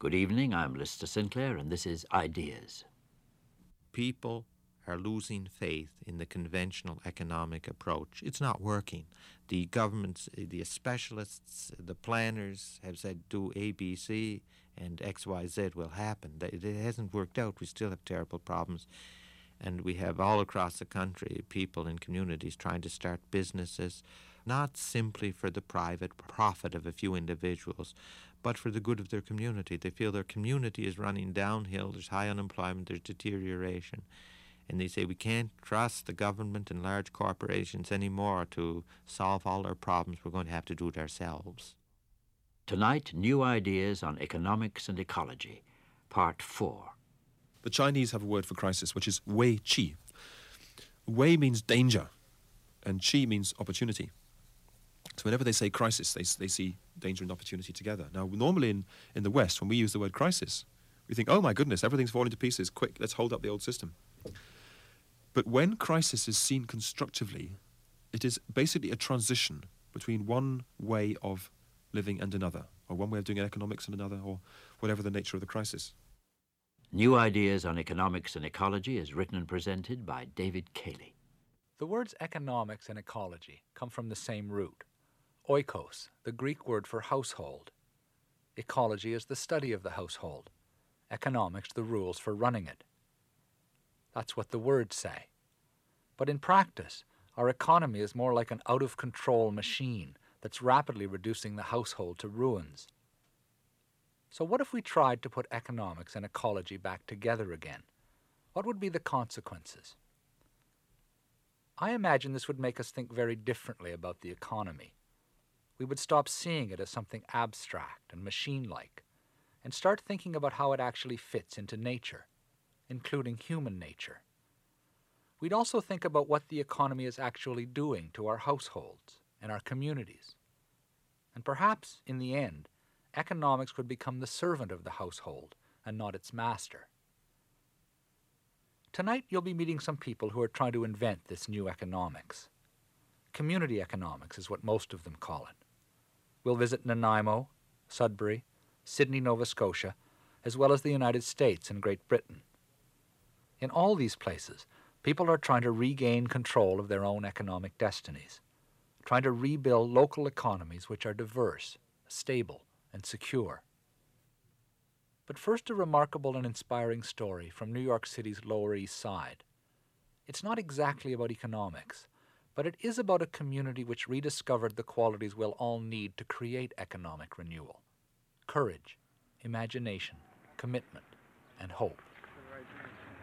Good evening, I'm Lister Sinclair, and this is Ideas. People are losing faith in the conventional economic approach. It's not working. The governments, the specialists, the planners have said do A, B, C, and X, Y, Z will happen. It hasn't worked out. We still have terrible problems. And we have all across the country people in communities trying to start businesses, not simply for the private profit of a few individuals, but for the good of their community. They feel their community is running downhill, there's high unemployment, there's deterioration and they say we can't trust the government and large corporations anymore to solve all our problems. We're going to have to do it ourselves. Tonight, new ideas on economics and ecology, part four. The Chinese have a word for crisis, which is wei qi. Wei means danger, and qi means opportunity. So whenever they say crisis, they, they see danger and opportunity together. Now, normally in, in the West, when we use the word crisis, we think, oh my goodness, everything's falling to pieces. Quick, let's hold up the old system. But when crisis is seen constructively, it is basically a transition between one way of living and another, or one way of doing economics and another, or whatever the nature of the crisis. New Ideas on Economics and Ecology is written and presented by David Cayley. The words economics and ecology come from the same root. Oikos, the Greek word for household. Ecology is the study of the household. Economics, the rules for running it. That's what the words say. But in practice, our economy is more like an out of control machine that's rapidly reducing the household to ruins. So, what if we tried to put economics and ecology back together again? What would be the consequences? I imagine this would make us think very differently about the economy. We would stop seeing it as something abstract and machine like, and start thinking about how it actually fits into nature including human nature. We'd also think about what the economy is actually doing to our households and our communities. And perhaps, in the end, economics would become the servant of the household and not its master. Tonight, you'll be meeting some people who are trying to invent this new economics. Community economics is what most of them call it. We'll visit Nanaimo, Sudbury, Sydney, Nova Scotia, as well as the United States and Great Britain. In all these places, people are trying to regain control of their own economic destinies, trying to rebuild local economies which are diverse, stable, and secure. But first, a remarkable and inspiring story from New York City's Lower East Side. It's not exactly about economics, but it is about a community which rediscovered the qualities we'll all need to create economic renewal courage, imagination, commitment, and hope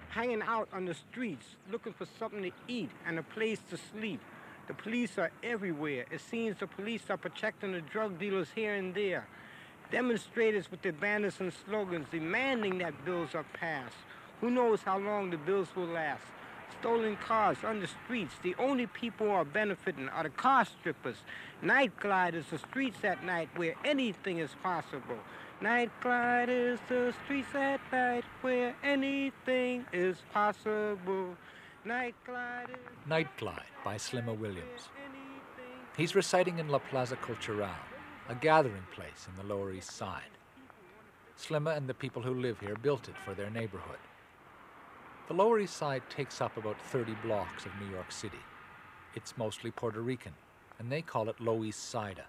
hanging out on the streets looking for something to eat and a place to sleep. The police are everywhere. It seems the police are protecting the drug dealers here and there. Demonstrators with their banners and slogans demanding that bills are passed. Who knows how long the bills will last? Stolen cars on the streets. The only people who are benefiting are the car strippers, night gliders, the streets at night where anything is possible. Night glide is the streets at night where anything is possible. Night glide is Night Glide by Slimma Williams. He's reciting in La Plaza Cultural, a gathering place in the Lower East Side. Slimma and the people who live here built it for their neighborhood. The Lower East Side takes up about 30 blocks of New York City. It's mostly Puerto Rican, and they call it Loisaida.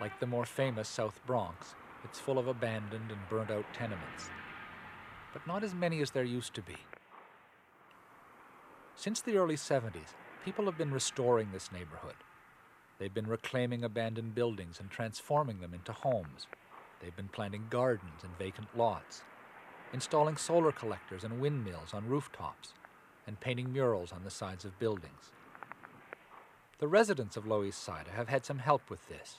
Like the more famous South Bronx, it's full of abandoned and burnt out tenements, but not as many as there used to be. Since the early 70s, people have been restoring this neighborhood. They've been reclaiming abandoned buildings and transforming them into homes. They've been planting gardens and vacant lots, installing solar collectors and windmills on rooftops, and painting murals on the sides of buildings. The residents of Loisaida have had some help with this.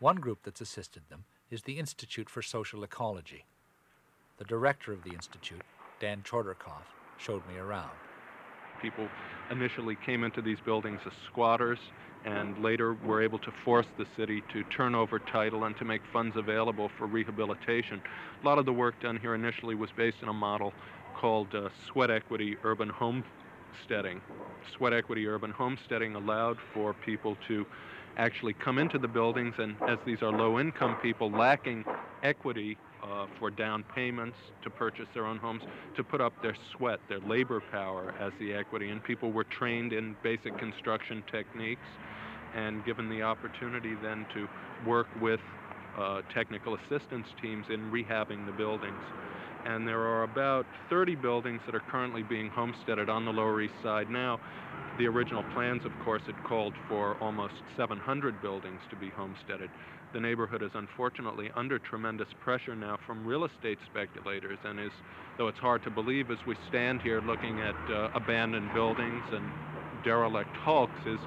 One group that's assisted them is the Institute for Social Ecology. The director of the institute, Dan Chodorkoff, showed me around. People initially came into these buildings as squatters and later were able to force the city to turn over title and to make funds available for rehabilitation. A lot of the work done here initially was based on a model called uh, sweat equity urban homesteading. Sweat equity urban homesteading allowed for people to actually come into the buildings and as these are low income people lacking equity uh, for down payments to purchase their own homes, to put up their sweat, their labor power as the equity. And people were trained in basic construction techniques and given the opportunity then to work with uh, technical assistance teams in rehabbing the buildings. And there are about 30 buildings that are currently being homesteaded on the Lower East Side now. The original plans, of course, had called for almost 700 buildings to be homesteaded. The neighborhood is unfortunately under tremendous pressure now from real estate speculators and is, though it's hard to believe as we stand here looking at uh, abandoned buildings and derelict hulks, is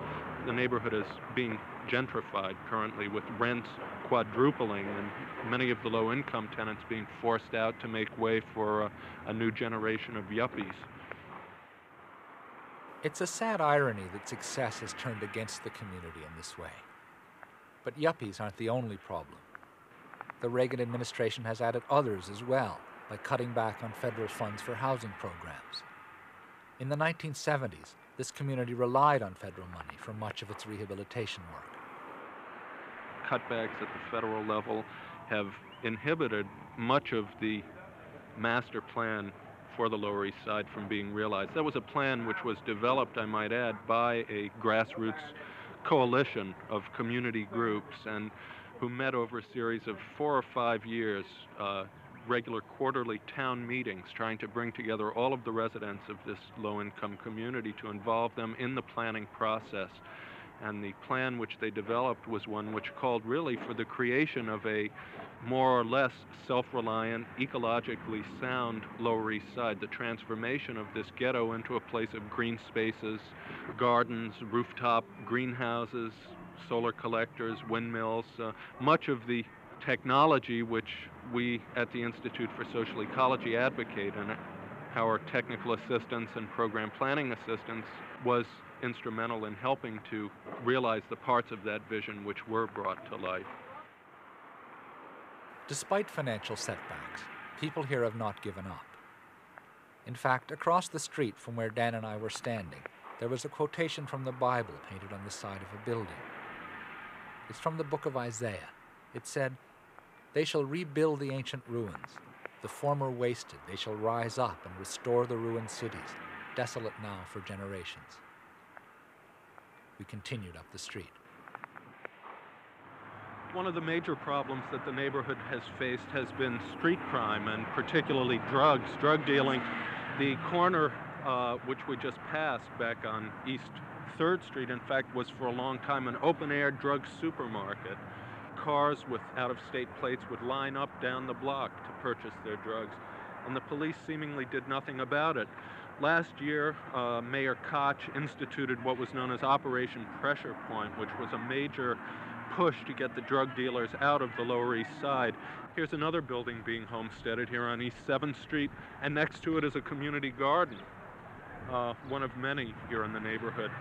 the neighborhood is being gentrified currently with rents quadrupling and many of the low income tenants being forced out to make way for a, a new generation of yuppies. It's a sad irony that success has turned against the community in this way. But yuppies aren't the only problem. The Reagan administration has added others as well by cutting back on federal funds for housing programs. In the 1970s, this community relied on federal money for much of its rehabilitation work. Cutbacks at the federal level have inhibited much of the master plan for the Lower East Side from being realized. That was a plan which was developed, I might add, by a grassroots coalition of community groups and who met over a series of four or five years, uh, regular quarterly town meetings, trying to bring together all of the residents of this low-income community to involve them in the planning process. And the plan which they developed was one which called really for the creation of a more or less self-reliant, ecologically sound Lower East Side, the transformation of this ghetto into a place of green spaces, gardens, rooftop greenhouses, solar collectors, windmills, uh, much of the technology which we at the Institute for Social Ecology advocate and our technical assistance and program planning assistance was instrumental in helping to realize the parts of that vision which were brought to life. Despite financial setbacks, people here have not given up. In fact, across the street from where Dan and I were standing, there was a quotation from the Bible painted on the side of a building. It's from the book of Isaiah. It said, They shall rebuild the ancient ruins. The former wasted, they shall rise up and restore the ruined cities, desolate now for generations. We continued up the street. One of the major problems that the neighborhood has faced has been street crime and particularly drugs, drug dealing. The corner, uh, which we just passed back on East 3rd Street, in fact, was for a long time an open air drug supermarket. Cars with out of state plates would line up down the block to purchase their drugs, and the police seemingly did nothing about it. Last year, uh, Mayor Koch instituted what was known as Operation Pressure Point, which was a major push to get the drug dealers out of the Lower East Side. Here's another building being homesteaded here on East 7th Street, and next to it is a community garden, uh, one of many here in the neighborhood.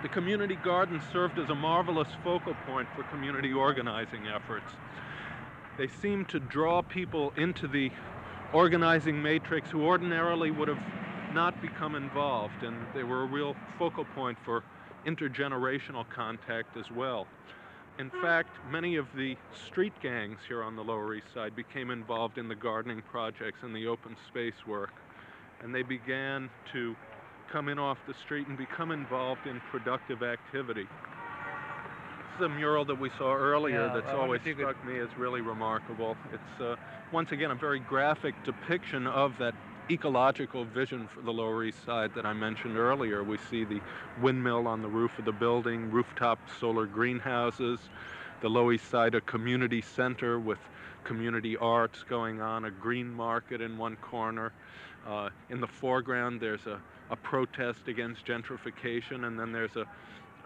The community garden served as a marvelous focal point for community organizing efforts. They seemed to draw people into the organizing matrix who ordinarily would have not become involved, and they were a real focal point for intergenerational contact as well. In fact, many of the street gangs here on the Lower East Side became involved in the gardening projects and the open space work. And they began to come in off the street and become involved in productive activity. This is a mural that we saw earlier Yeah, that's always you could- struck me as really remarkable. It's, uh, once again, a very graphic depiction of that ecological vision for the Lower East Side that I mentioned earlier. We see the windmill on the roof of the building, rooftop solar greenhouses, the Lower East Side a community center with community arts going on, a green market in one corner. Uh, in the foreground, there's a, a protest against gentrification, and then there's a,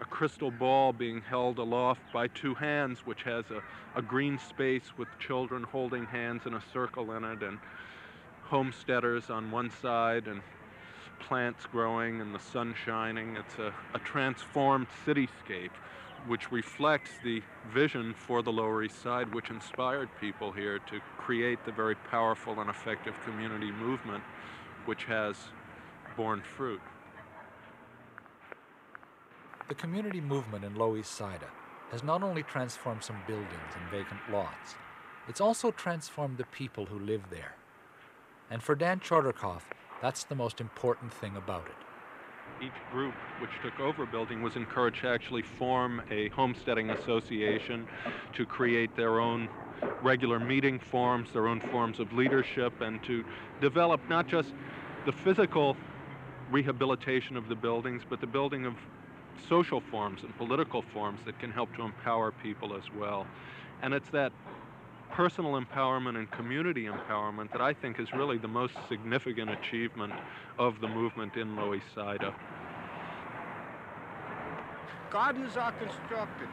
a crystal ball being held aloft by two hands, which has a, a green space with children holding hands in a circle in it, and homesteaders on one side and plants growing and the sun shining. It's a, a transformed cityscape which reflects the vision for the Lower East Side, which inspired people here to create the very powerful and effective community movement which has borne fruit. The community movement in Loisaida has not only transformed some buildings and vacant lots, it's also transformed the people who live there. And for Dan Chodorkoff, that's the most important thing about it each group which took over building was encouraged to actually form a homesteading association to create their own regular meeting forms, their own forms of leadership, and to develop not just the physical rehabilitation of the buildings, but the building of social forms and political forms that can help to empower people as well. And it's that personal empowerment and community empowerment that I think is really the most significant achievement of the movement in Lower. Gardens are constructed,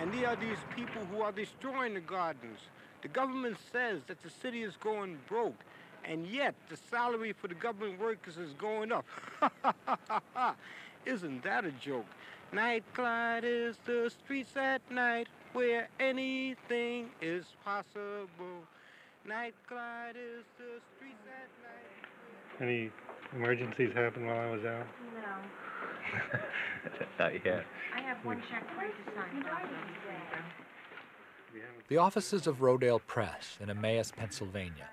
and there are these people who are destroying the gardens. The government says that the city is going broke, and yet the salary for the government workers is going up. Isn't that a joke? Night Clyde is the streets at night where anything is possible. Night Clyde is the streets at night. Any emergencies happen while I was out? No. Not yet. I have one check for you to sign. The offices of Rodale Press in Emmaus, Pennsylvania.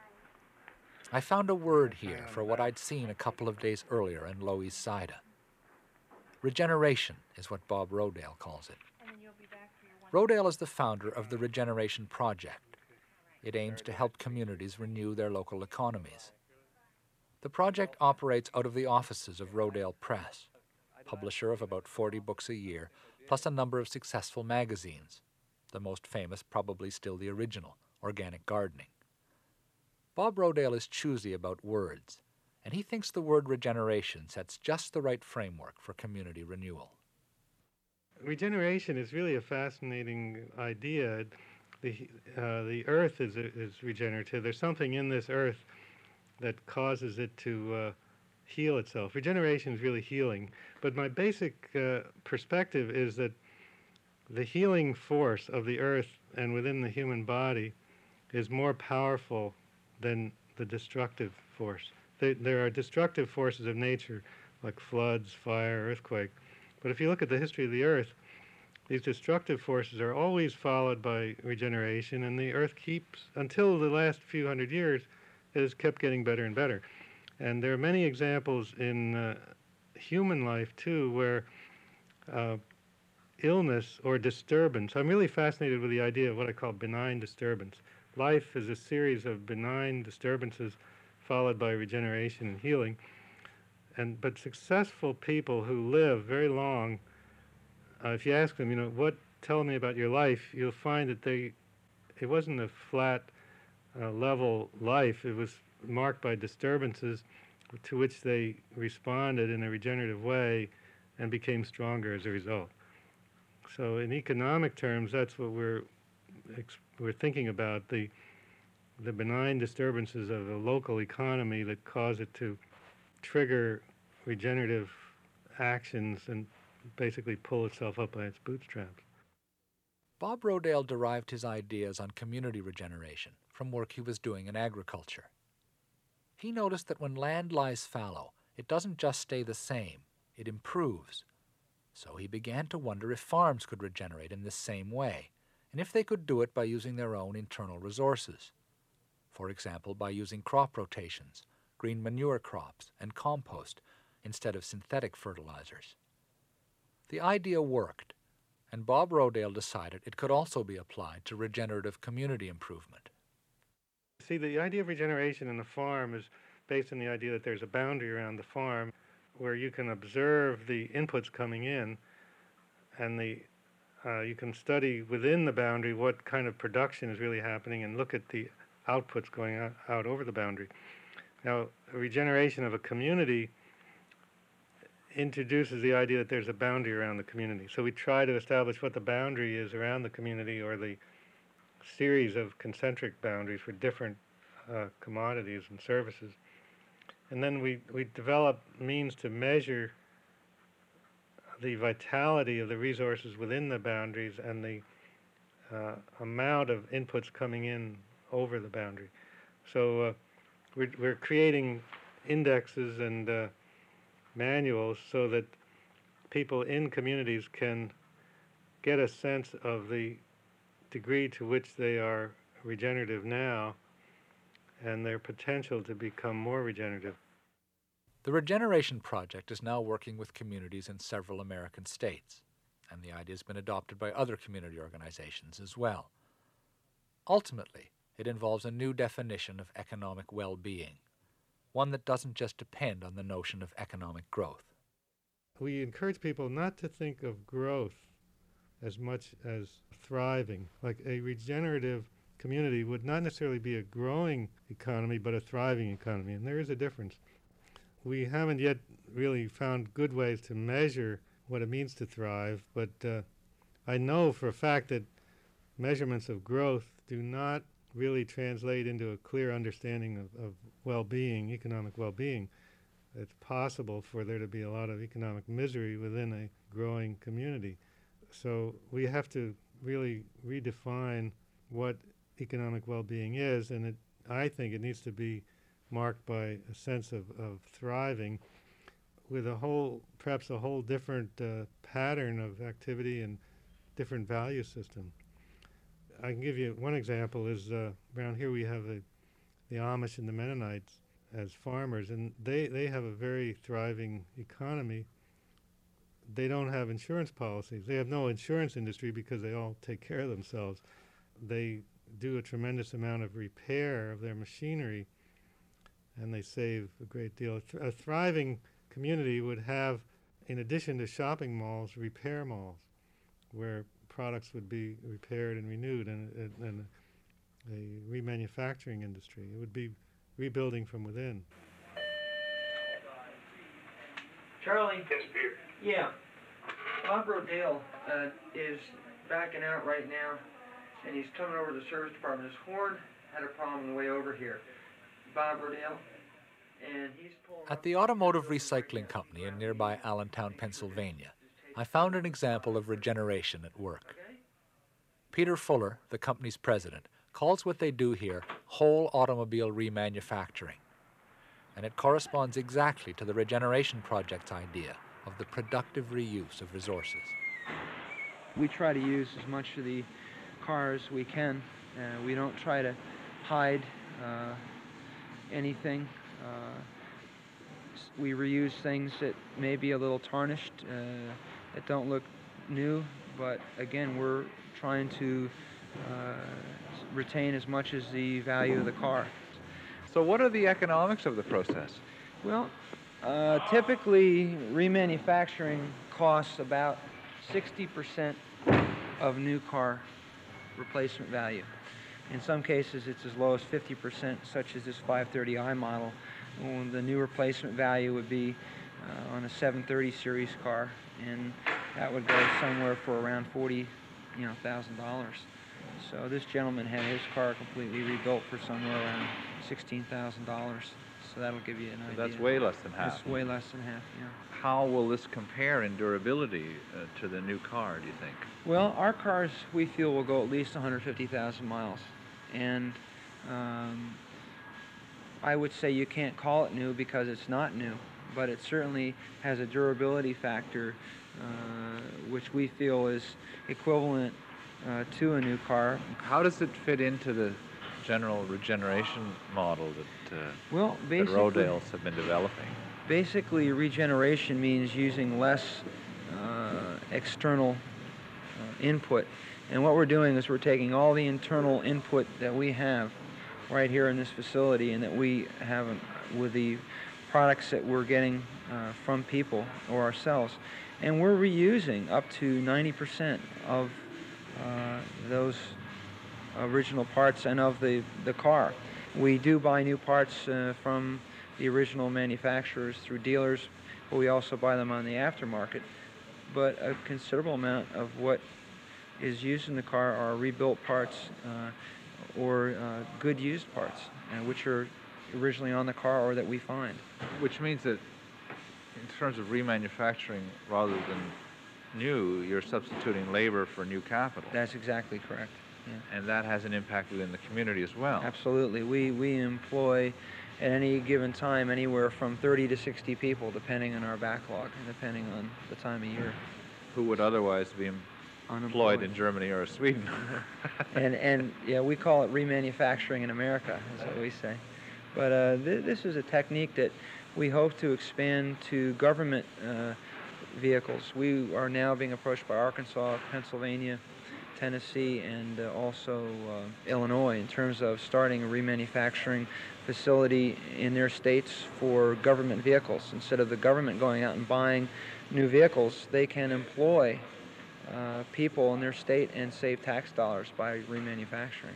I found a word here for what I'd seen a couple of days earlier in Lower East Side. Regeneration is what Bob Rodale calls it. Rodale is the founder of the Regeneration Project. It aims to help communities renew their local economies. The project operates out of the offices of Rodale Press, publisher of about 40 books a year, plus a number of successful magazines, the most famous probably still the original, Organic Gardening. Bob Rodale is choosy about words, and he thinks the word regeneration sets just the right framework for community renewal regeneration is really a fascinating idea. The, uh, the earth is, is regenerative. There's something in this earth that causes it to uh, heal itself. Regeneration is really healing. But my basic uh, perspective is that the healing force of the earth and within the human body is more powerful than the destructive force. They, there are destructive forces of nature like floods, fire, earthquake. But if you look at the history of the Earth, these destructive forces are always followed by regeneration, and the Earth keeps, until the last few hundred years, it has kept getting better and better. And there are many examples in uh, human life, too, where uh, illness or disturbance, I'm really fascinated with the idea of what I call benign disturbance. Life is a series of benign disturbances followed by regeneration and healing and but successful people who live very long, uh, if you ask them, you know, what tell me about your life, you'll find that they, it wasn't a flat, uh, level life. It was marked by disturbances, to which they responded in a regenerative way, and became stronger as a result. So, in economic terms, that's what we're we're thinking about the the benign disturbances of a local economy that cause it to trigger regenerative actions and basically pull itself up by its bootstraps. Bob Rodale derived his ideas on community regeneration from work he was doing in agriculture. He noticed that when land lies fallow, it doesn't just stay the same, it improves. So he began to wonder if farms could regenerate in this same way, and if they could do it by using their own internal resources. For example, by using crop rotations green manure crops, and compost instead of synthetic fertilizers. The idea worked, and Bob Rodale decided it could also be applied to regenerative community improvement. See, the idea of regeneration in the farm is based on the idea that there's a boundary around the farm where you can observe the inputs coming in and the uh, you can study within the boundary what kind of production is really happening and look at the outputs going out, out over the boundary. Now, regeneration of a community introduces the idea that there's a boundary around the community. So we try to establish what the boundary is around the community or the series of concentric boundaries for different uh, commodities and services. And then we, we develop means to measure the vitality of the resources within the boundaries and the uh, amount of inputs coming in over the boundary. So uh, we're, we're creating indexes and uh, manuals so that people in communities can get a sense of the degree to which they are regenerative now and their potential to become more regenerative. The Regeneration Project is now working with communities in several American states, and the idea has been adopted by other community organizations as well. Ultimately, it involves a new definition of economic well being, one that doesn't just depend on the notion of economic growth. We encourage people not to think of growth as much as thriving. Like a regenerative community would not necessarily be a growing economy, but a thriving economy, and there is a difference. We haven't yet really found good ways to measure what it means to thrive, but uh, I know for a fact that measurements of growth do not really translate into a clear understanding of, of well being, economic well being. It's possible for there to be a lot of economic misery within a growing community. So we have to really redefine what economic well being is, and it, I think it needs to be marked by a sense of, of thriving with a whole, perhaps a whole different uh, pattern of activity and different value system. I can give you one example is uh, around here we have a, the Amish and the Mennonites as farmers, and they, they have a very thriving economy. They don't have insurance policies. They have no insurance industry because they all take care of themselves. They do a tremendous amount of repair of their machinery, and they save a great deal. A thriving community would have, in addition to shopping malls, repair malls, where products would be repaired and renewed, and, and, and a remanufacturing industry. It would be rebuilding from within. Charlie? Yeah. Bob Rodale uh, is backing out right now, and he's coming over to the service department. His horn had a problem on the way over here. Bob Rodale, and he's. At the Automotive Recycling Company in nearby Allentown, Pennsylvania, I found an example of regeneration at work. Peter Fuller, the company's president, calls what they do here whole automobile remanufacturing. And it corresponds exactly to the Regeneration Project's idea of the productive reuse of resources. We try to use as much of the car as we can. Uh, we don't try to hide uh, anything. Uh, we reuse things that may be a little tarnished, uh, that don't look new, but again, we're trying to uh, retain as much as the value of the car. So, what are the economics of the process? Well, uh, typically remanufacturing costs about 60% of new car replacement value. In some cases, it's as low as 50%, such as this 530i model. Well, the new replacement value would be uh, on a 730 series car, and that would go somewhere for around 40, you know, thousand dollars. So this gentleman had his car completely rebuilt for somewhere around sixteen thousand dollars. So that'll give you an So idea. that's way less than half. It's way less than half, yeah. How will this compare in durability uh, to the new car, do you think? Well, our cars, we feel, will go at least 150,000 miles. And um, I would say you can't call it new because it's not new, but it certainly has a durability factor uh, which we feel is equivalent uh, to a new car. How does it fit into the general regeneration model that, uh, Well, that Rodales have been developing? basically regeneration means using less uh, external uh, input. And what we're doing is we're taking all the internal input that we have right here in this facility and that we have with the products that we're getting uh, from people or ourselves. And we're reusing up to 90% of uh, those original parts and of the, the car. We do buy new parts uh, from the original manufacturers through dealers, but we also buy them on the aftermarket. But a considerable amount of what is used in the car are rebuilt parts uh, or uh, good used parts, uh, which are originally on the car or that we find. Which means that in terms of remanufacturing rather than new, you're substituting labor for new capital. That's exactly correct. Yeah. and that has an impact within the community as well. Absolutely. We, we employ at any given time anywhere from 30 to 60 people, depending on our backlog and depending on the time of year. Who would otherwise be em- employed in Germany or Sweden. and and yeah, we call it remanufacturing in America, is what we say. But uh, th- this is a technique that we hope to expand to government uh, vehicles. We are now being approached by Arkansas, Pennsylvania, Tennessee, and uh, also uh, Illinois in terms of starting a remanufacturing facility in their states for government vehicles. Instead of the government going out and buying new vehicles, they can employ uh, people in their state and save tax dollars by remanufacturing.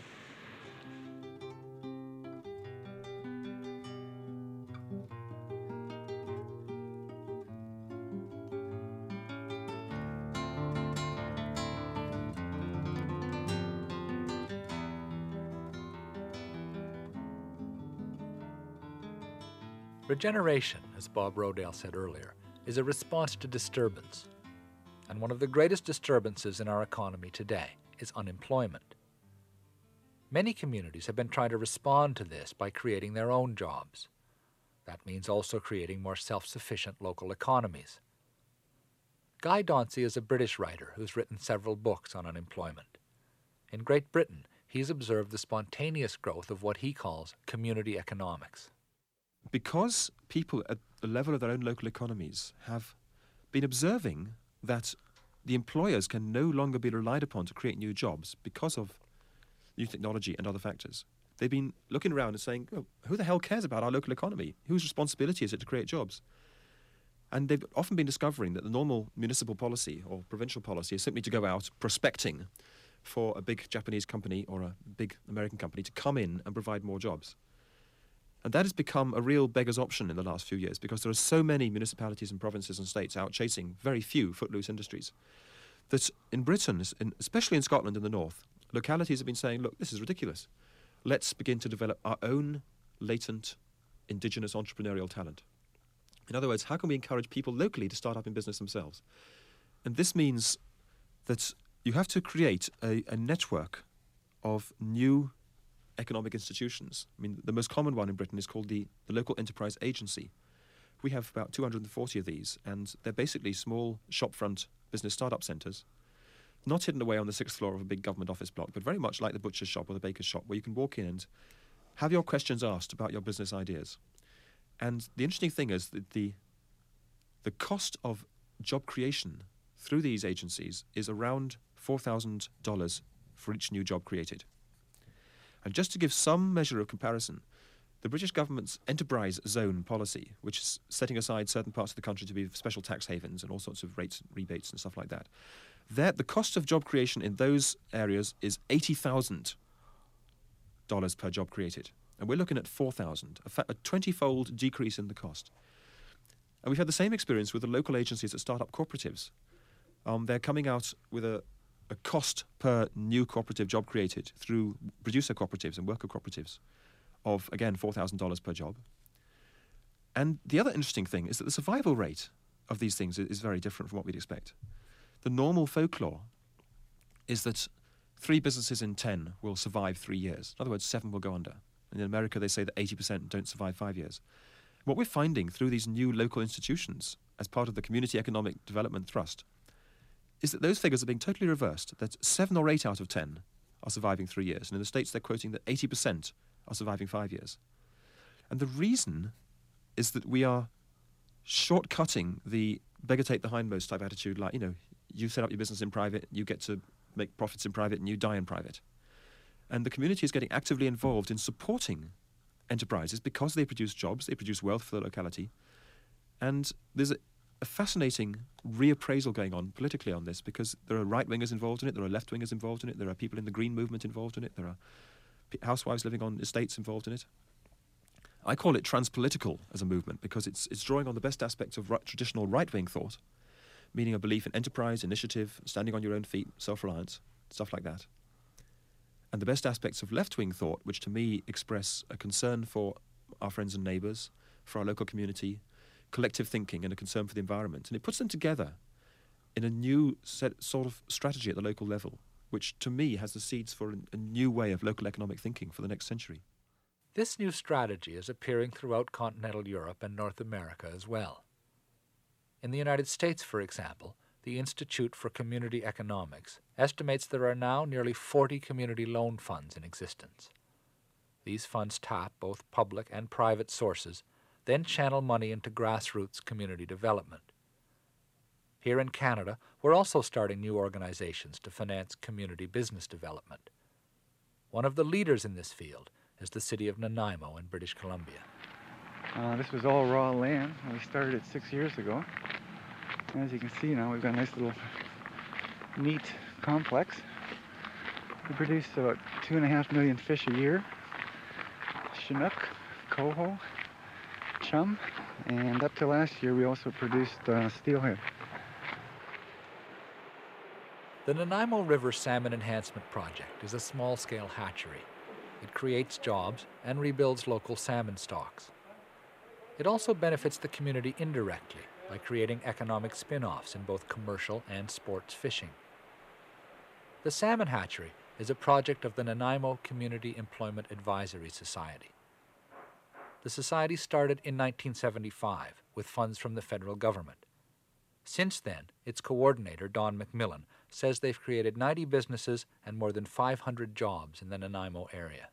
Regeneration, as Bob Rodale said earlier, is a response to disturbance. And one of the greatest disturbances in our economy today is unemployment. Many communities have been trying to respond to this by creating their own jobs. That means also creating more self sufficient local economies. Guy Dauncey is a British writer who's written several books on unemployment. In Great Britain, he's observed the spontaneous growth of what he calls community economics because people at the level of their own local economies have been observing that the employers can no longer be relied upon to create new jobs because of new technology and other factors. They've been looking around and saying, oh, who the hell cares about our local economy? Whose responsibility is it to create jobs? And they've often been discovering that the normal municipal policy or provincial policy is simply to go out prospecting for a big Japanese company or a big American company to come in and provide more jobs. And that has become a real beggar's option in the last few years because there are so many municipalities and provinces and states out chasing very few footloose industries that in Britain, especially in Scotland in the north, localities have been saying, look, this is ridiculous. Let's begin to develop our own latent indigenous entrepreneurial talent. In other words, how can we encourage people locally to start up in business themselves? And this means that you have to create a, a network of new economic institutions. I mean, the most common one in Britain is called the, the Local Enterprise Agency. We have about 240 of these, and they're basically small shopfront business startup centres, not hidden away on the sixth floor of a big government office block, but very much like the butcher's shop or the baker's shop, where you can walk in and have your questions asked about your business ideas. And the interesting thing is that the, the cost of job creation through these agencies is around $4,000 for each new job created. And just to give some measure of comparison, the British government's enterprise zone policy, which is setting aside certain parts of the country to be special tax havens and all sorts of rates, and rebates, and stuff like that, that the cost of job creation in those areas is eighty thousand dollars per job created, and we're looking at four thousand, a, fa- a twenty-fold decrease in the cost. And we've had the same experience with the local agencies that start up cooperatives. Um, they're coming out with a, a cost per new cooperative job created through producer cooperatives and worker cooperatives of, again, $4,000 per job. And the other interesting thing is that the survival rate of these things is very different from what we'd expect. The normal folklore is that three businesses in 10 will survive three years. In other words, seven will go under. And in America, they say that 80% don't survive five years. What we're finding through these new local institutions as part of the Community Economic Development Thrust is that those figures are being totally reversed, that seven or eight out of ten are surviving three years. And in the States, they're quoting that 80% are surviving five years. And the reason is that we are shortcutting the beggar take the hindmost type attitude, like, you know, you set up your business in private, you get to make profits in private, and you die in private. And the community is getting actively involved in supporting enterprises because they produce jobs, they produce wealth for the locality. And there's a, a fascinating reappraisal going on politically on this because there are right wingers involved in it, there are left wingers involved in it, there are people in the green movement involved in it, there are housewives living on estates involved in it. I call it transpolitical as a movement because it's, it's drawing on the best aspects of right, traditional right wing thought, meaning a belief in enterprise, initiative, standing on your own feet, self reliance, stuff like that. And the best aspects of left wing thought, which to me express a concern for our friends and neighbours, for our local community, collective thinking and a concern for the environment. And it puts them together in a new set, sort of strategy at the local level, which to me has the seeds for a, a new way of local economic thinking for the next century. This new strategy is appearing throughout continental Europe and North America as well. In the United States, for example, the Institute for Community Economics estimates there are now nearly 40 community loan funds in existence. These funds tap both public and private sources, then channel money into grassroots community development. Here in Canada, we're also starting new organizations to finance community business development. One of the leaders in this field is the city of Nanaimo in British Columbia. Uh, this was all raw land. We started it six years ago. As you can see now, we've got a nice little neat complex. We produce about two and a half million fish a year. Chinook, coho, chum, and up to last year we also produced uh, steelhead. The Nanaimo River Salmon Enhancement Project is a small-scale hatchery. It creates jobs and rebuilds local salmon stocks. It also benefits the community indirectly by creating economic spin-offs in both commercial and sports fishing. The Salmon Hatchery is a project of the Nanaimo Community Employment Advisory Society. The society started in 1975 with funds from the federal government. Since then, its coordinator, Don McMillan, says they've created 90 businesses and more than 500 jobs in the Nanaimo area.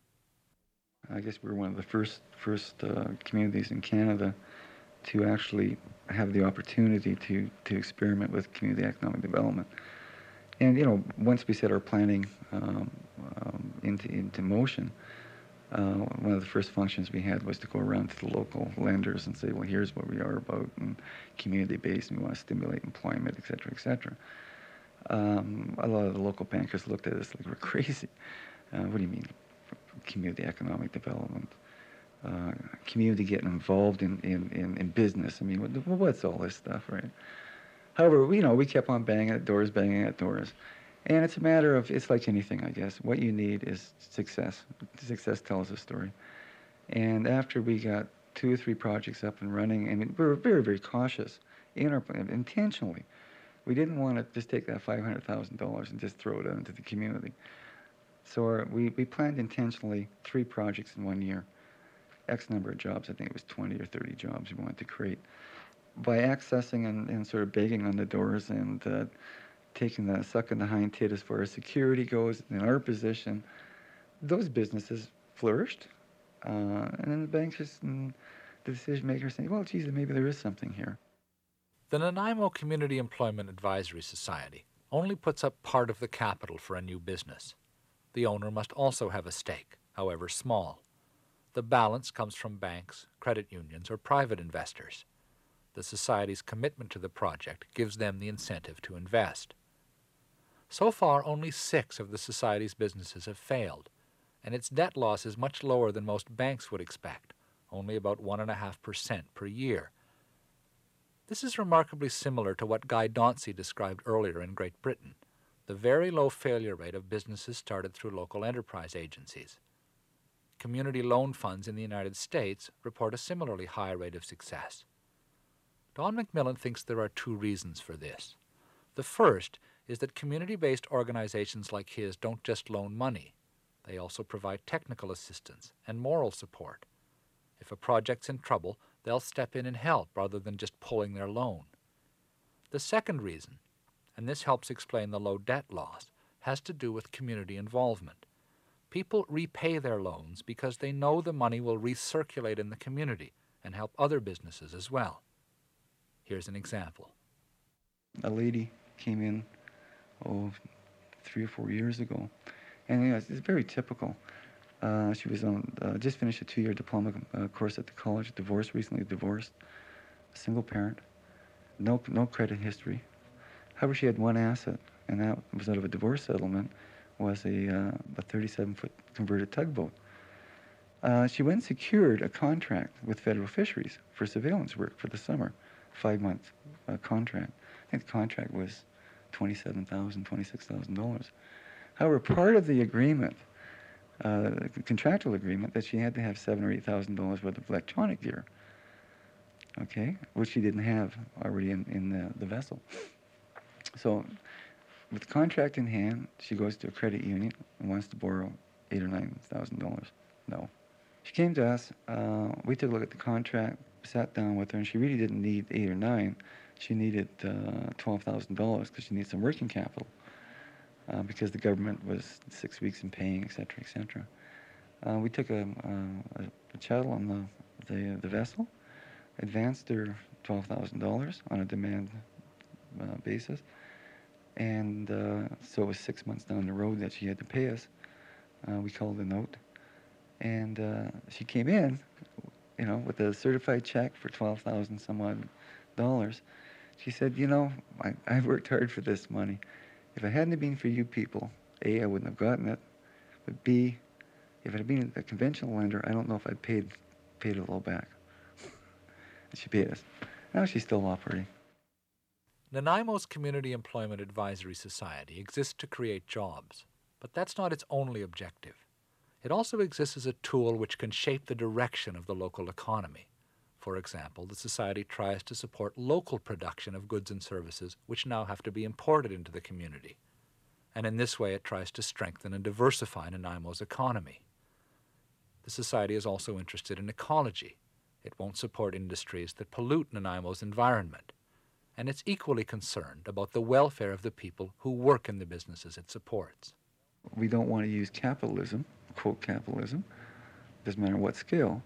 I guess we were one of the first first uh, communities in Canada to actually have the opportunity to to experiment with community economic development. And you know, once we set our planning um, um, into into motion, uh, one of the first functions we had was to go around to the local lenders and say, well, here's what we are about, and community-based, and we want to stimulate employment, et cetera, et cetera. Um, a lot of the local bankers looked at us like we're crazy. Uh, what do you mean, community economic development? Uh, community getting involved in, in, in, in, business. I mean, what, what's all this stuff, right? However, you know, we kept on banging at doors, banging at doors. And it's a matter of, it's like anything, I guess. What you need is success. Success tells a story. And after we got two or three projects up and running, and we were very, very cautious in our plan, intentionally. We didn't want to just take that $500,000 and just throw it out into the community. So our, we, we planned intentionally three projects in one year. X number of jobs, I think it was 20 or 30 jobs we wanted to create. By accessing and, and sort of begging on the doors and uh, taking the suck in the hind tit as far as security goes in our position, those businesses flourished. Uh, and then the bankers and the decision makers saying, well, geez, maybe there is something here. The Nanaimo Community Employment Advisory Society only puts up part of the capital for a new business. The owner must also have a stake, however small. The balance comes from banks, credit unions, or private investors. The Society's commitment to the project gives them the incentive to invest. So far, only six of the Society's businesses have failed, and its debt loss is much lower than most banks would expect, only about 1.5% per year. This is remarkably similar to what Guy Dauncey described earlier in Great Britain the very low failure rate of businesses started through local enterprise agencies. Community loan funds in the United States report a similarly high rate of success. Don McMillan thinks there are two reasons for this. The first is that community based organizations like his don't just loan money, they also provide technical assistance and moral support. If a project's in trouble, they'll step in and help rather than just pulling their loan. The second reason and this helps explain the low debt loss, has to do with community involvement. People repay their loans because they know the money will recirculate in the community and help other businesses as well. Here's an example. A lady came in, oh, three or four years ago, and you know, it's, it's very typical. Uh, she was on, uh, just finished a two-year diploma uh, course at the college, divorced, recently divorced, single parent, no, no credit history, However, she had one asset, and that was out of a divorce settlement, was a, uh, a 37-foot converted tugboat. Uh, she went and secured a contract with federal fisheries for surveillance work for the summer, five-month uh, contract. I think the contract was $27,000, $26,000. However, part of the agreement, uh, the contractual agreement, that she had to have seven or eight thousand dollars worth of electronic gear. Okay, which she didn't have already in, in the, the vessel. So, with contract in hand, she goes to a credit union and wants to borrow eight or nine thousand dollars. No. She came to us. Uh, we took a look at the contract, sat down with her, and she really didn't need eight or nine. She needed uh, $12,000 because she needed some working capital uh, because the government was six weeks in paying, et cetera, et cetera. Uh, we took a, a, a chattel on the, the, the vessel, advanced her $12,000 on a demand uh, basis, and uh, so it was six months down the road that she had to pay us. Uh, we called a note, and uh, she came in, you know, with a certified check for 12,000 some odd dollars. She said, you know, I, I've worked hard for this money. If it hadn't been for you people, A, I wouldn't have gotten it, but B, if it had been a conventional lender, I don't know if I'd paid paid it all back. and she paid us. Now she's still operating. Nanaimo's Community Employment Advisory Society exists to create jobs, but that's not its only objective. It also exists as a tool which can shape the direction of the local economy. For example, the Society tries to support local production of goods and services which now have to be imported into the community. And in this way, it tries to strengthen and diversify Nanaimo's economy. The Society is also interested in ecology. It won't support industries that pollute Nanaimo's environment. And it's equally concerned about the welfare of the people who work in the businesses it supports. We don't want to use capitalism, quote capitalism, doesn't matter what scale,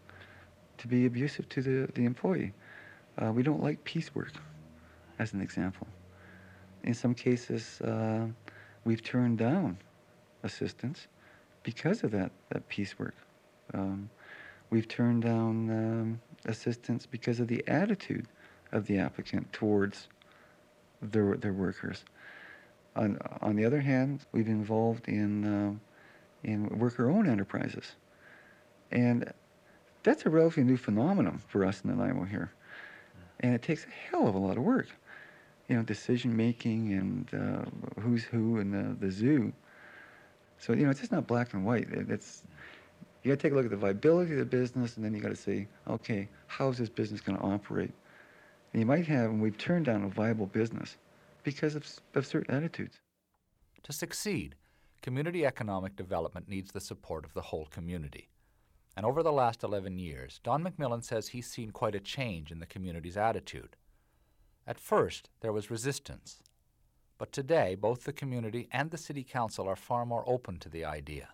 to be abusive to the, the employee. Uh, we don't like piecework, as an example. In some cases, uh, we've turned down assistance because of that, that piecework. Um, we've turned down um, assistance because of the attitude of the applicant towards their, their workers. On, on the other hand, we've involved in, uh, in worker-owned enterprises. And that's a relatively new phenomenon for us in Nanaimo here. And it takes a hell of a lot of work. You know, decision making and uh, who's who in the, the zoo. So, you know, it's just not black and white. It, it's, you got to take a look at the viability of the business and then you got to say, okay, how's this business going to operate? And you might have, and we've turned down a viable business because of, of certain attitudes. To succeed, community economic development needs the support of the whole community. And over the last 11 years, Don McMillan says he's seen quite a change in the community's attitude. At first, there was resistance. But today, both the community and the City Council are far more open to the idea.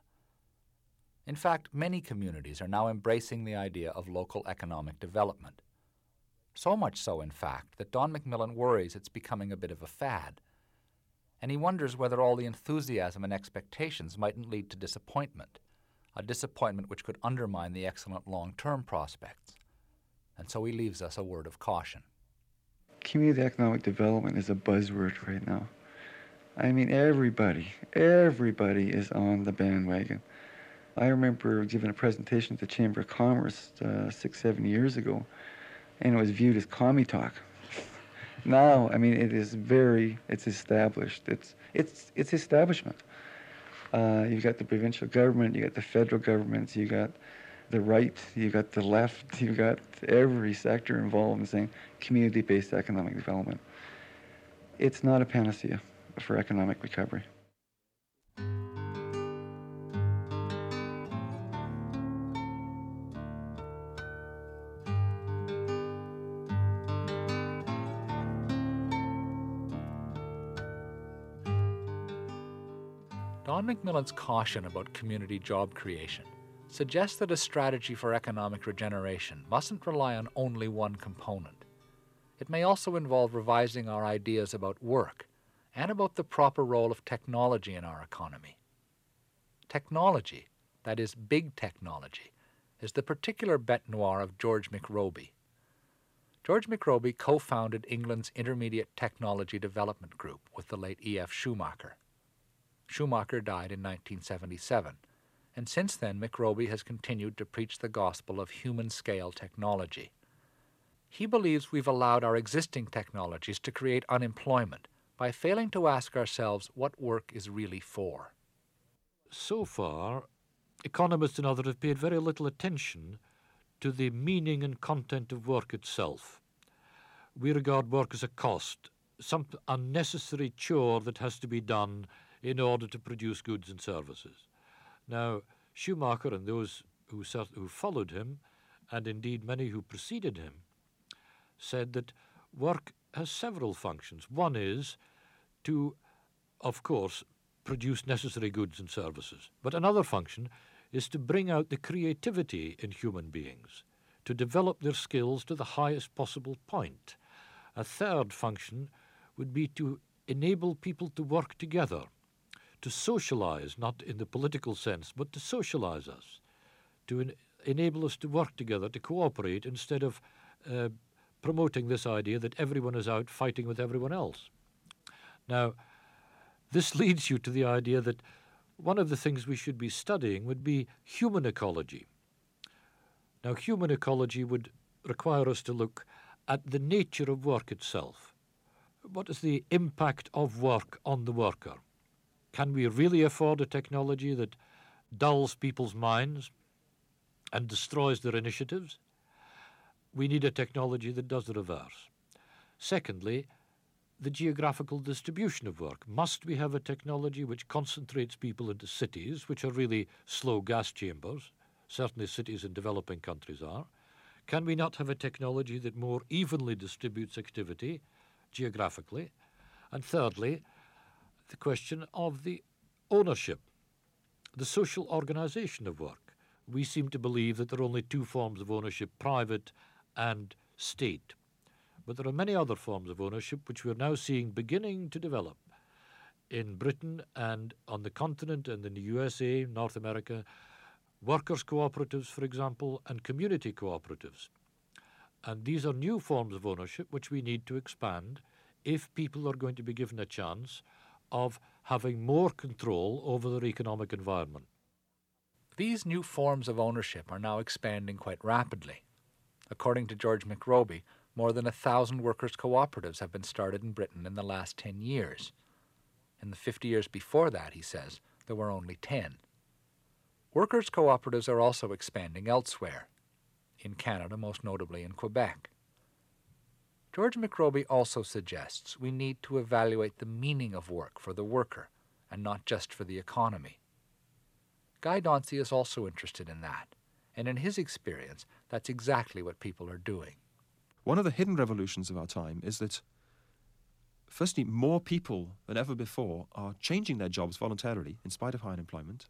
In fact, many communities are now embracing the idea of local economic development. So much so, in fact, that Don McMillan worries it's becoming a bit of a fad. And he wonders whether all the enthusiasm and expectations mightn't lead to disappointment a disappointment which could undermine the excellent long term prospects. And so he leaves us a word of caution. Community economic development is a buzzword right now. I mean, everybody, everybody is on the bandwagon. I remember giving a presentation at the Chamber of Commerce uh, six, seven years ago, and it was viewed as commie talk. now, I mean, it is very, it's established. It's, it's, it's establishment. Uh, you've got the provincial government, you've got the federal governments, you've got the right, you've got the left, you've got every sector involved in saying community-based economic development. It's not a panacea for economic recovery. McMillan's caution about community job creation suggests that a strategy for economic regeneration mustn't rely on only one component. It may also involve revising our ideas about work and about the proper role of technology in our economy. Technology, that is, big technology, is the particular bete noire of George McRobie. George McRobie co founded England's Intermediate Technology Development Group with the late E.F. Schumacher. Schumacher died in 1977, and since then McRobie has continued to preach the gospel of human scale technology. He believes we've allowed our existing technologies to create unemployment by failing to ask ourselves what work is really for. So far, economists and others have paid very little attention to the meaning and content of work itself. We regard work as a cost, some unnecessary chore that has to be done in order to produce goods and services. Now, Schumacher and those who, who followed him, and indeed many who preceded him, said that work has several functions. One is to, of course, produce necessary goods and services. But another function is to bring out the creativity in human beings, to develop their skills to the highest possible point. A third function would be to enable people to work together, to socialize, not in the political sense, but to socialize us, to en- enable us to work together, to cooperate instead of uh, promoting this idea that everyone is out fighting with everyone else. Now, this leads you to the idea that one of the things we should be studying would be human ecology. Now, human ecology would require us to look at the nature of work itself. What is the impact of work on the worker? Can we really afford a technology that dulls people's minds and destroys their initiatives? We need a technology that does the reverse. Secondly, the geographical distribution of work. Must we have a technology which concentrates people into cities, which are really slow gas chambers? Certainly, cities in developing countries are. Can we not have a technology that more evenly distributes activity geographically? And thirdly, the question of the ownership, the social organization of work. We seem to believe that there are only two forms of ownership private and state. But there are many other forms of ownership which we are now seeing beginning to develop in Britain and on the continent and in the USA, North America, workers' cooperatives, for example, and community cooperatives. And these are new forms of ownership which we need to expand if people are going to be given a chance of having more control over their economic environment. These new forms of ownership are now expanding quite rapidly. According to George McRobie, more than a thousand workers' cooperatives have been started in Britain in the last 10 years. In the 50 years before that, he says, there were only 10. Workers' cooperatives are also expanding elsewhere, in Canada, most notably in Quebec. George McRobie also suggests we need to evaluate the meaning of work for the worker and not just for the economy. Guy Dauncey is also interested in that, and in his experience, that's exactly what people are doing. One of the hidden revolutions of our time is that, firstly, more people than ever before are changing their jobs voluntarily in spite of high unemployment.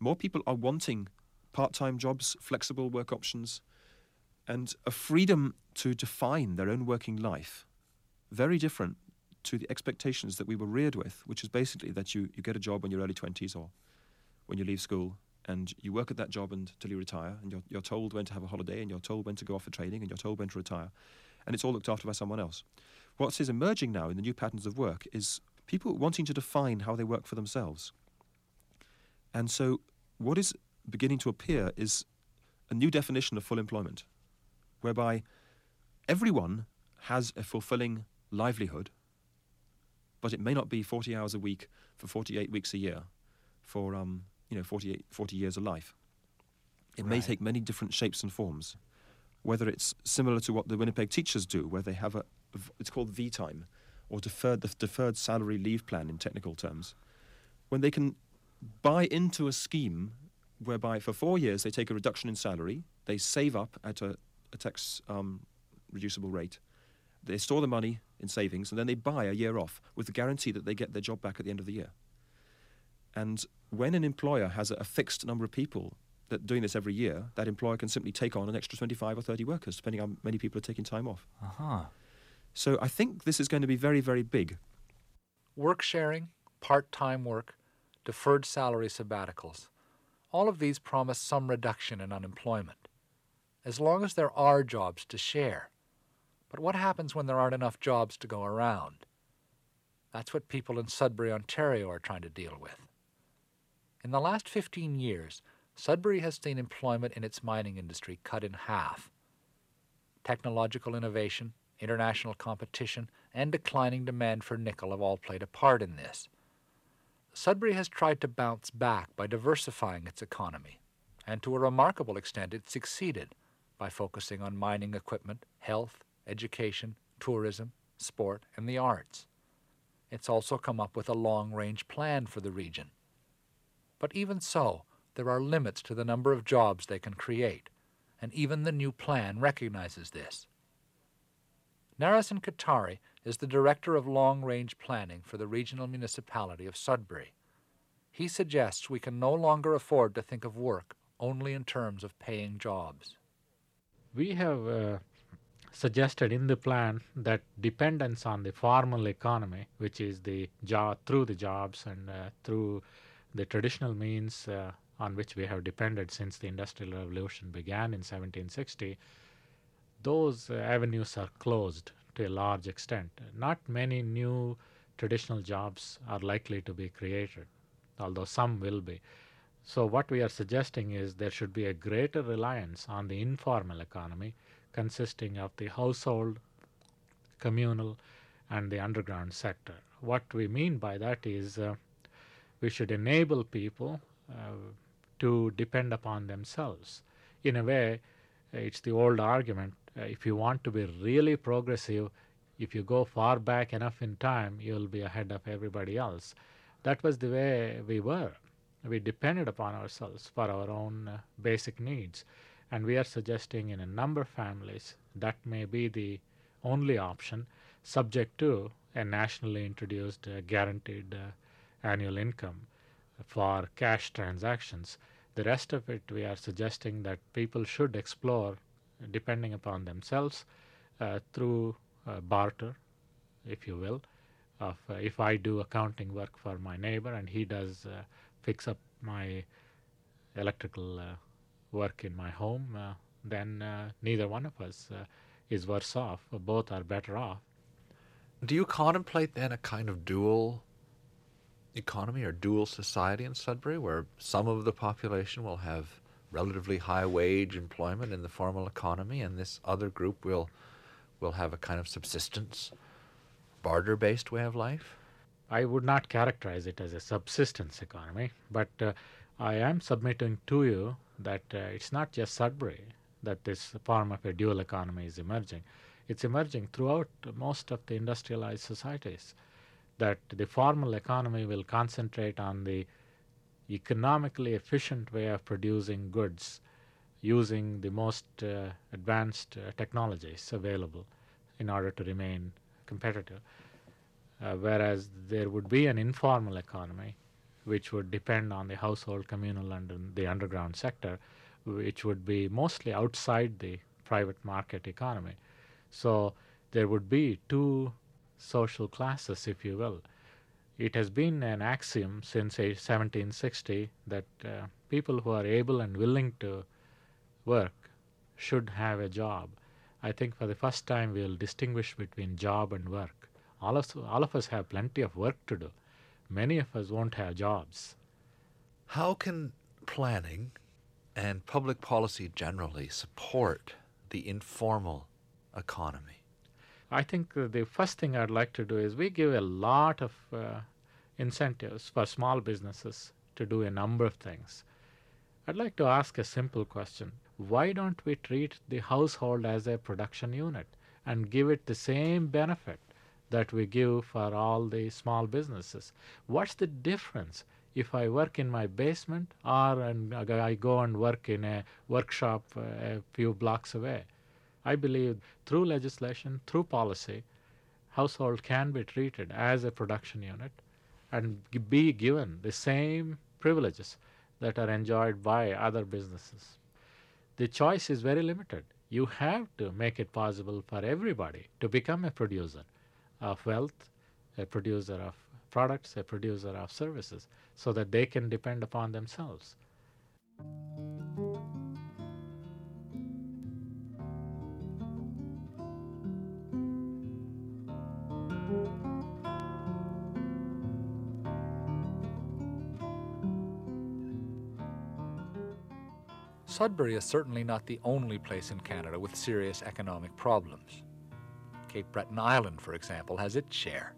More people are wanting part time jobs, flexible work options, and a freedom to define their own working life, very different to the expectations that we were reared with, which is basically that you, you get a job when you're early 20s or when you leave school and you work at that job until you retire and you're, you're told when to have a holiday and you're told when to go off for training and you're told when to retire and it's all looked after by someone else. What is emerging now in the new patterns of work is people wanting to define how they work for themselves. And so what is beginning to appear is a new definition of full employment whereby everyone has a fulfilling livelihood, but it may not be 40 hours a week for 48 weeks a year for um, you know 48, 40 years of life. It may take many different shapes and forms, whether it's similar to what the Winnipeg teachers do, where they have a, it's called V time, or deferred the deferred salary leave plan in technical terms, when they can buy into a scheme whereby for four years they take a reduction in salary, they save up at a, a tax um, reducible rate, they store the money in savings, and then they buy a year off with the guarantee that they get their job back at the end of the year. And when an employer has a, a fixed number of people that doing this every year, that employer can simply take on an extra 25 or 30 workers, depending on how many people are taking time off. Uh-huh. So I think this is going to be very, very big. Work sharing, part time work, deferred salary sabbaticals, all of these promise some reduction in unemployment, as long as there are jobs to share. But what happens when there aren't enough jobs to go around? That's what people in Sudbury, Ontario are trying to deal with. In the last 15 years, Sudbury has seen employment in its mining industry cut in half. Technological innovation, international competition, and declining demand for nickel have all played a part in this. Sudbury has tried to bounce back by diversifying its economy, and to a remarkable extent it succeeded by focusing on mining equipment, health, education, tourism, sport, and the arts. It's also come up with a long range plan for the region. But even so, there are limits to the number of jobs they can create, and even the new plan recognizes this. Narasan Katari is the Director of Long Range Planning for the Regional Municipality of Sudbury. He suggests we can no longer afford to think of work only in terms of paying jobs. We have uh, suggested in the plan that dependence on the formal economy, which is the job through the jobs and uh, through the traditional means uh, on which we have depended since the Industrial Revolution began in 1760, those uh, avenues are closed to a large extent. Not many new traditional jobs are likely to be created, although some will be. So, what we are suggesting is there should be a greater reliance on the informal economy consisting of the household, communal, and the underground sector. What we mean by that is uh, we should enable people uh, to depend upon themselves. In a way, it's the old argument uh, if you want to be really progressive, if you go far back enough in time, you'll be ahead of everybody else. That was the way we were we depended upon ourselves for our own uh, basic needs. And we are suggesting in a number of families that may be the only option, subject to a nationally introduced uh, guaranteed uh, annual income for cash transactions. The rest of it, we are suggesting that people should explore, depending upon themselves, uh, through uh, barter, if you will. Of uh, if I do accounting work for my neighbor and he does fix up my electrical uh, work in my home, uh, then uh, neither one of us is worse off. Both are better off. Do you contemplate then a kind of dual economy or dual society in Sudbury where some of the population will have relatively high wage employment in the formal economy and this other group will will have a kind of subsistence barter based way of life? I would not characterize it as a subsistence economy, but uh, I am submitting to you that uh, it's not just Sudbury that this form of a dual economy is emerging. It's emerging throughout most of the industrialized societies. That the formal economy will concentrate on the economically efficient way of producing goods using the most uh, advanced uh, technologies available in order to remain competitive. Uh, whereas there would be an informal economy which would depend on the household, communal, and the underground sector, which would be mostly outside the private market economy. So there would be two social classes, if you will. It has been an axiom since 1760 that uh, people who are able and willing to work should have a job. I think for the first time we'll distinguish between job and work. All of, all of us have plenty of work to do. Many of us won't have jobs. How can planning and public policy generally support the informal economy? I think the first thing I'd like to do is we give a lot of uh, incentives for small businesses to do a number of things. I'd like to ask a simple question. Why don't we treat the household as a production unit and give it the same benefit that we give for all the small businesses. What's the difference if I work in my basement or and I go and work in a workshop uh, a few blocks away? I believe through legislation, through policy, household can be treated as a production unit and be given the same privileges that are enjoyed by other businesses. The choice is very limited. You have to make it possible for everybody to become a producer of wealth, a producer of products, a producer of services, so that they can depend upon themselves. Sudbury is certainly not the only place in Canada with serious economic problems. Cape Breton Island, for example, has its share.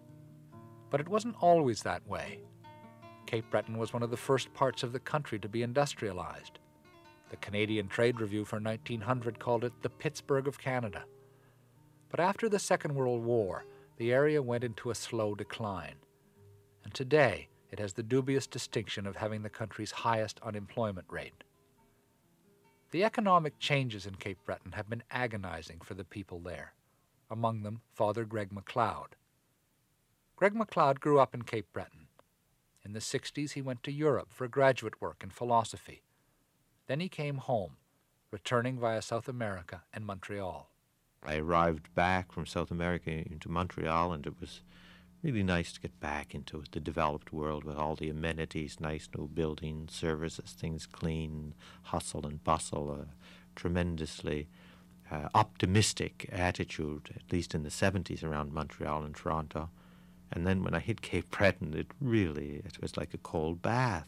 But it wasn't always that way. Cape Breton was one of the first parts of the country to be industrialized. The Canadian Trade Review for 1900 called it the Pittsburgh of Canada. But after the Second World War, the area went into a slow decline. And today, it has the dubious distinction of having the country's highest unemployment rate. The economic changes in Cape Breton have been agonizing for the people there. Among them Father Greg MacLeod. Greg MacLeod grew up in Cape Breton. In the 60s, he went to Europe for graduate work in philosophy. Then he came home, returning via South America and Montreal. I arrived back from South America into Montreal, and it was really nice to get back into the developed world with all the amenities, nice new buildings, services, things clean, hustle and bustle, a tremendously uh, optimistic attitude, at least in the 70s around Montreal and Toronto. And then when I hit Cape Breton, it really it was like a cold bath.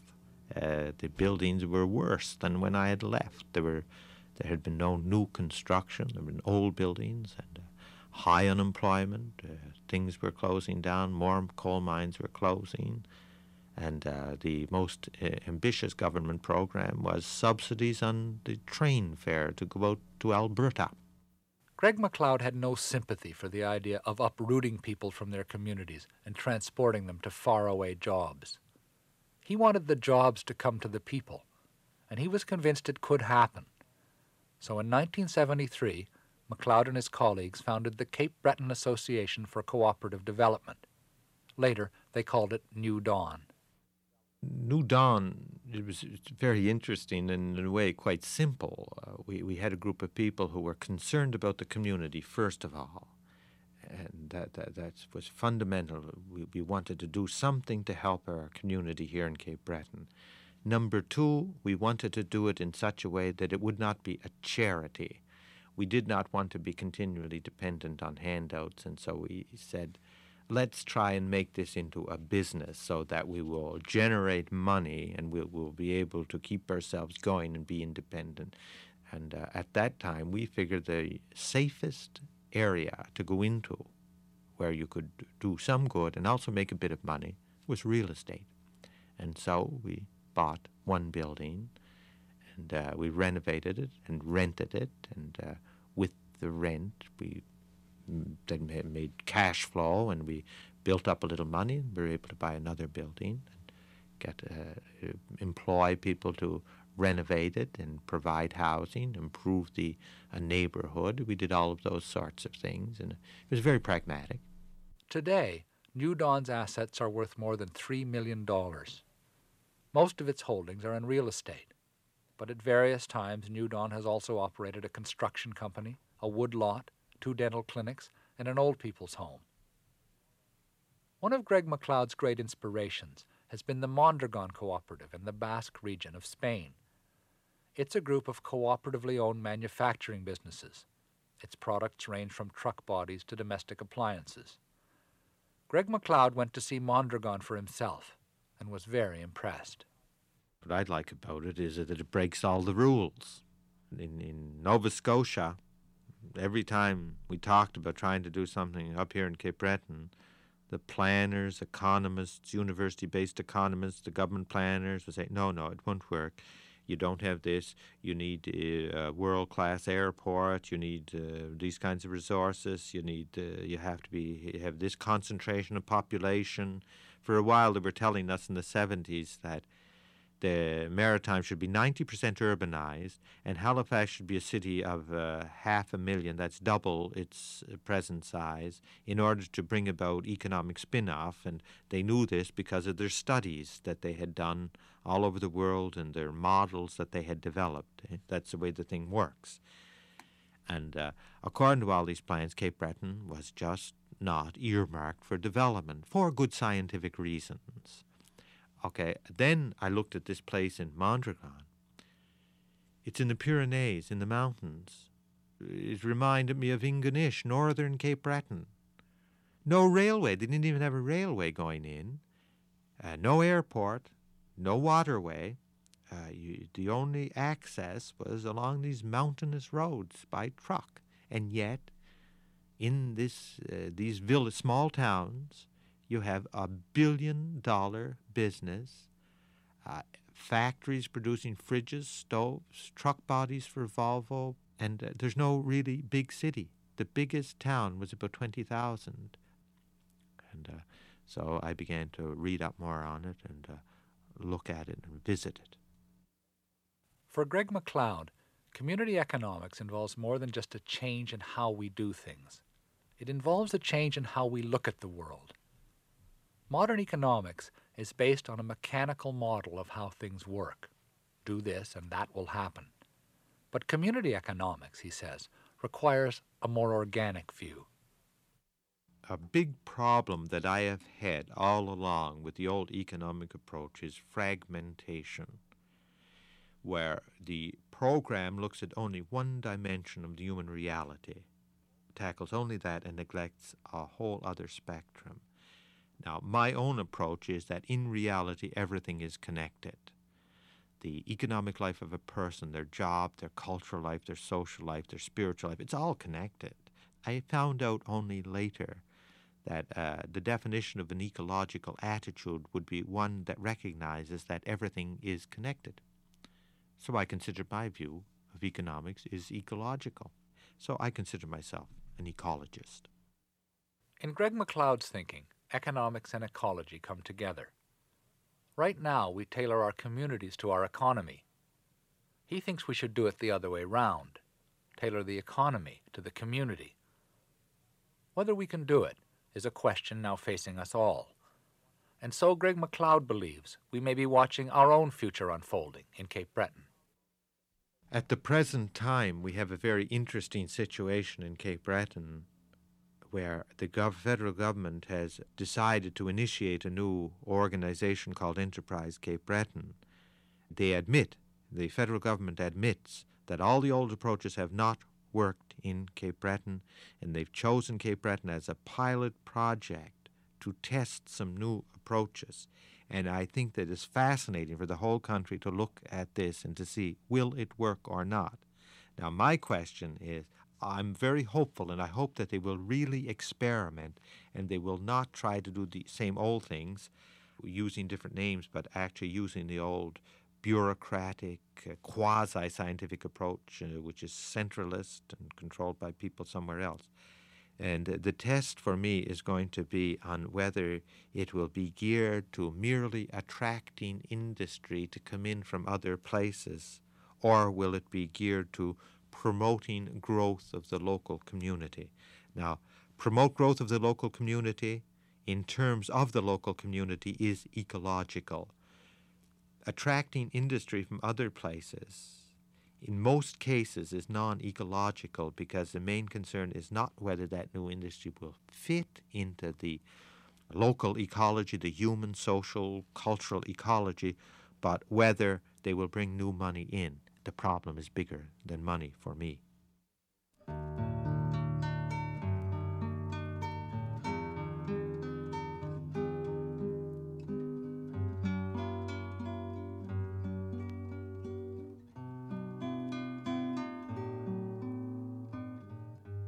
Uh, the buildings were worse than when I had left. There were there had been no new construction. There were old buildings and uh, high unemployment. Uh, things were closing down. More coal mines were closing. And uh, the most uh, ambitious government program was subsidies on the train fare to go out to Alberta. Greg MacLeod had no sympathy for the idea of uprooting people from their communities and transporting them to faraway jobs. He wanted the jobs to come to the people, and he was convinced it could happen. So in 1973, MacLeod and his colleagues founded the Cape Breton Association for Cooperative Development. Later, they called it New Dawn. New Dawn, it was very interesting and in a way quite simple. Uh, we, we had a group of people who were concerned about the community, first of all. And that, that, that was fundamental. We, we wanted to do something to help our community here in Cape Breton. Number two, we wanted to do it in such a way that it would not be a charity. We did not want to be continually dependent on handouts, and so we said, let's try and make this into a business so that we will generate money and we'll, we'll be able to keep ourselves going and be independent. And uh, at that time, we figured the safest area to go into where you could do some good and also make a bit of money was real estate. And so we bought one building and uh, we renovated it and rented it. And uh, with the rent, we then made cash flow and we built up a little money and we were able to buy another building and get uh, employ people to renovate it and provide housing, improve the uh, neighborhood. We did all of those sorts of things, and it was very pragmatic. Today, New Dawn's assets are worth more than $3 million. Most of its holdings are in real estate, but at various times, New Dawn has also operated a construction company, a wood lot, two dental clinics, and an old people's home. One of Greg MacLeod's great inspirations has been the Mondragon Cooperative in the Basque region of Spain. It's a group of cooperatively owned manufacturing businesses. Its products range from truck bodies to domestic appliances. Greg MacLeod went to see Mondragon for himself and was very impressed. What I'd like about it is that it breaks all the rules. In, in Nova Scotia, every time we talked about trying to do something up here in Cape Breton, the planners, economists, university based economists, the government planners would say, no, no, it won't work. You don't have this. You need a world class airport. You need uh, these kinds of resources. You need. Uh, you have to be have this concentration of population. For a while, they were telling us in the 70s that the Maritime should be 90% urbanized, and Halifax should be a city of uh, half a million, that's double its uh, present size, in order to bring about economic spin off. And they knew this because of their studies that they had done all over the world and their models that they had developed. Eh, that's the way the thing works. And uh, according to all these plans, Cape Breton was just not earmarked for development for good scientific reasons. Okay, then I looked at this place in Mondragon. It's in the Pyrenees, in the mountains. It reminded me of Ingonish, northern Cape Breton. No railway, they didn't even have a railway going in. Uh, no airport, no waterway. Uh, you, the only access was along these mountainous roads by truck. And yet, in this, uh, these village, small towns, you have a billion dollar business, uh, factories producing fridges, stoves, truck bodies for Volvo, and uh, there's no really big city. The biggest town was about 20,000. And uh, so I began to read up more on it and uh, look at it and visit it. For Greg MacLeod, community economics involves more than just a change in how we do things. It involves a change in how we look at the world. Modern economics is based on a mechanical model of how things work. Do this and that will happen. But community economics, he says, requires a more organic view. A big problem that I have had all along with the old economic approach is fragmentation, where the program looks at only one dimension of the human reality, tackles only that, and neglects a whole other spectrum. Now, my own approach is that in reality, everything is connected. The economic life of a person, their job, their cultural life, their social life, their spiritual life, it's all connected. I found out only later that uh, the definition of an ecological attitude would be one that recognizes that everything is connected. So I consider my view of economics is ecological. So I consider myself an ecologist. In Greg MacLeod's thinking, economics and ecology come together. Right now, we tailor our communities to our economy. He thinks we should do it the other way round tailor the economy to the community. Whether we can do it is a question now facing us all. And so Greg MacLeod believes we may be watching our own future unfolding in Cape Breton. At the present time, we have a very interesting situation in Cape Breton where the gov- federal government has decided to initiate a new organization called Enterprise Cape Breton. They admit, the federal government admits, that all the old approaches have not worked in Cape Breton, and they've chosen Cape Breton as a pilot project to test some new approaches. And I think that it's fascinating for the whole country to look at this and to see will it work or not. Now, my question is I'm very hopeful, and I hope that they will really experiment and they will not try to do the same old things using different names, but actually using the old bureaucratic, uh, quasi scientific approach, uh, which is centralist and controlled by people somewhere else. And uh, the test for me is going to be on whether it will be geared to merely attracting industry to come in from other places, or will it be geared to promoting growth of the local community. Now, promote growth of the local community in terms of the local community is ecological. Attracting industry from other places, in most cases, is non ecological because the main concern is not whether that new industry will fit into the local ecology, the human, social, cultural ecology, but whether they will bring new money in the problem is bigger than money for me.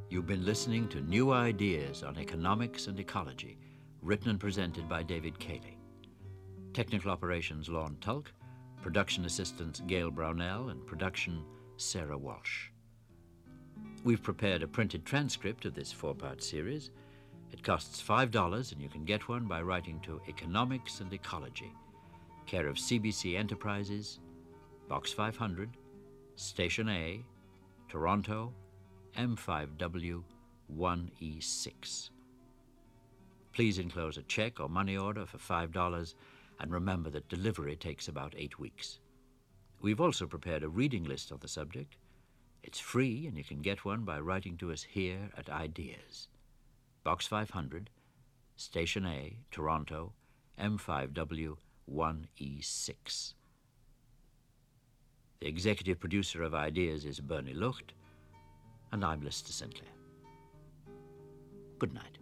You've been listening to New Ideas on Economics and Ecology, written and presented by David Cayley. Technical Operations Lorne Tulk, Production assistants Gail Brownell and production Sarah Walsh. We've prepared a printed transcript of this four-part series. It costs $5 and you can get one by writing to Economics and Ecology, care of CBC Enterprises, Box 500, Station A, Toronto, M5W 1E6. Please enclose a check or money order for $5 and remember that delivery takes about eight weeks. We've also prepared a reading list of the subject. It's free, and you can get one by writing to us here at Ideas. Box 500, Station A, Toronto, M5W 1E6. The executive producer of Ideas is Bernie Lucht, and I'm Lister Sinclair. Good night.